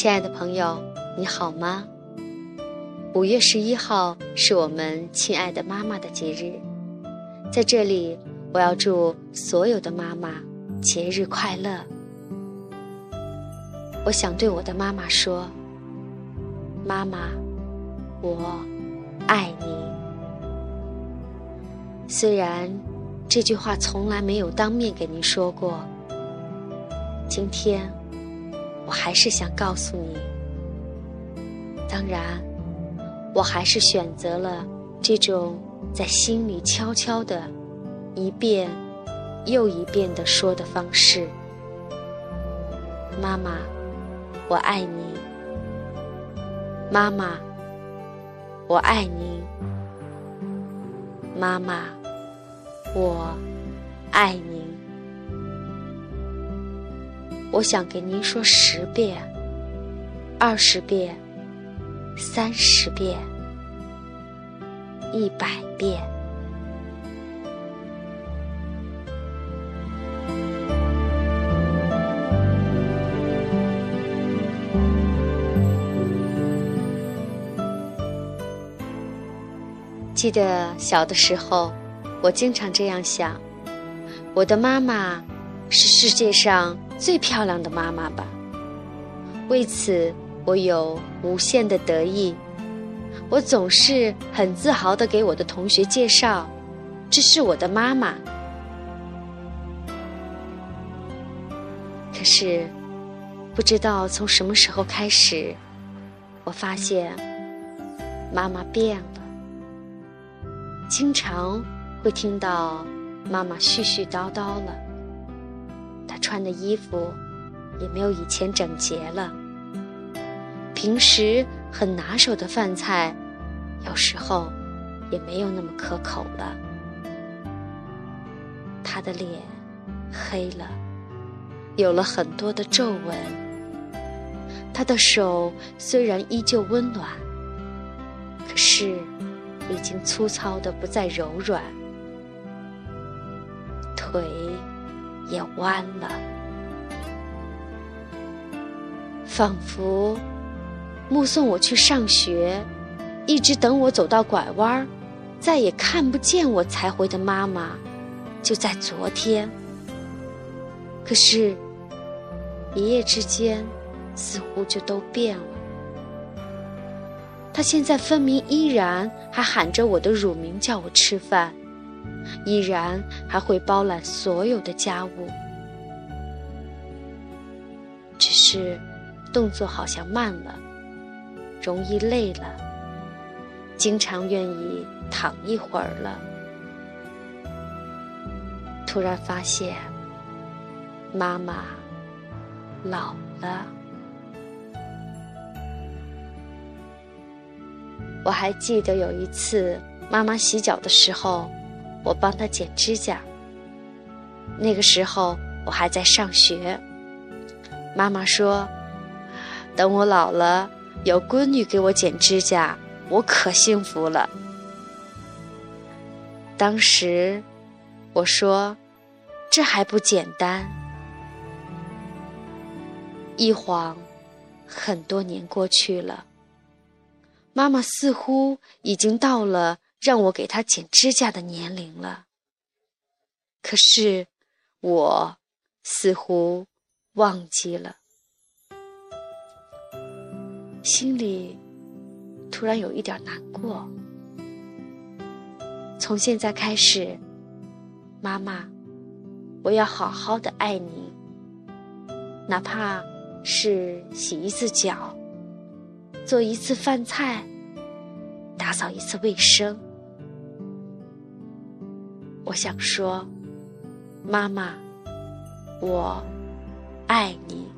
亲爱的朋友，你好吗？五月十一号是我们亲爱的妈妈的节日，在这里，我要祝所有的妈妈节日快乐。我想对我的妈妈说：“妈妈，我爱你。”虽然这句话从来没有当面给您说过，今天。我还是想告诉你，当然，我还是选择了这种在心里悄悄的，一遍又一遍的说的方式。妈妈，我爱你。妈妈，我爱你。妈妈，我爱你。我想给您说十遍、二十遍、三十遍、一百遍。记得小的时候，我经常这样想：我的妈妈是世界上。最漂亮的妈妈吧，为此我有无限的得意。我总是很自豪的给我的同学介绍，这是我的妈妈。可是，不知道从什么时候开始，我发现妈妈变了。经常会听到妈妈絮絮叨叨了。穿的衣服也没有以前整洁了。平时很拿手的饭菜，有时候也没有那么可口了。他的脸黑了，有了很多的皱纹。他的手虽然依旧温暖，可是已经粗糙的不再柔软，腿。也弯了，仿佛目送我去上学，一直等我走到拐弯，再也看不见我才回的妈妈，就在昨天。可是，一夜之间，似乎就都变了。他现在分明依然还喊着我的乳名叫我吃饭。依然还会包揽所有的家务，只是动作好像慢了，容易累了，经常愿意躺一会儿了。突然发现，妈妈老了。我还记得有一次，妈妈洗脚的时候。我帮他剪指甲。那个时候我还在上学。妈妈说：“等我老了，有闺女给我剪指甲，我可幸福了。”当时我说：“这还不简单。”一晃，很多年过去了，妈妈似乎已经到了。让我给他剪指甲的年龄了，可是我似乎忘记了，心里突然有一点难过。从现在开始，妈妈，我要好好的爱你，哪怕是洗一次脚，做一次饭菜，打扫一次卫生。我想说，妈妈，我爱你。